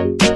Bye.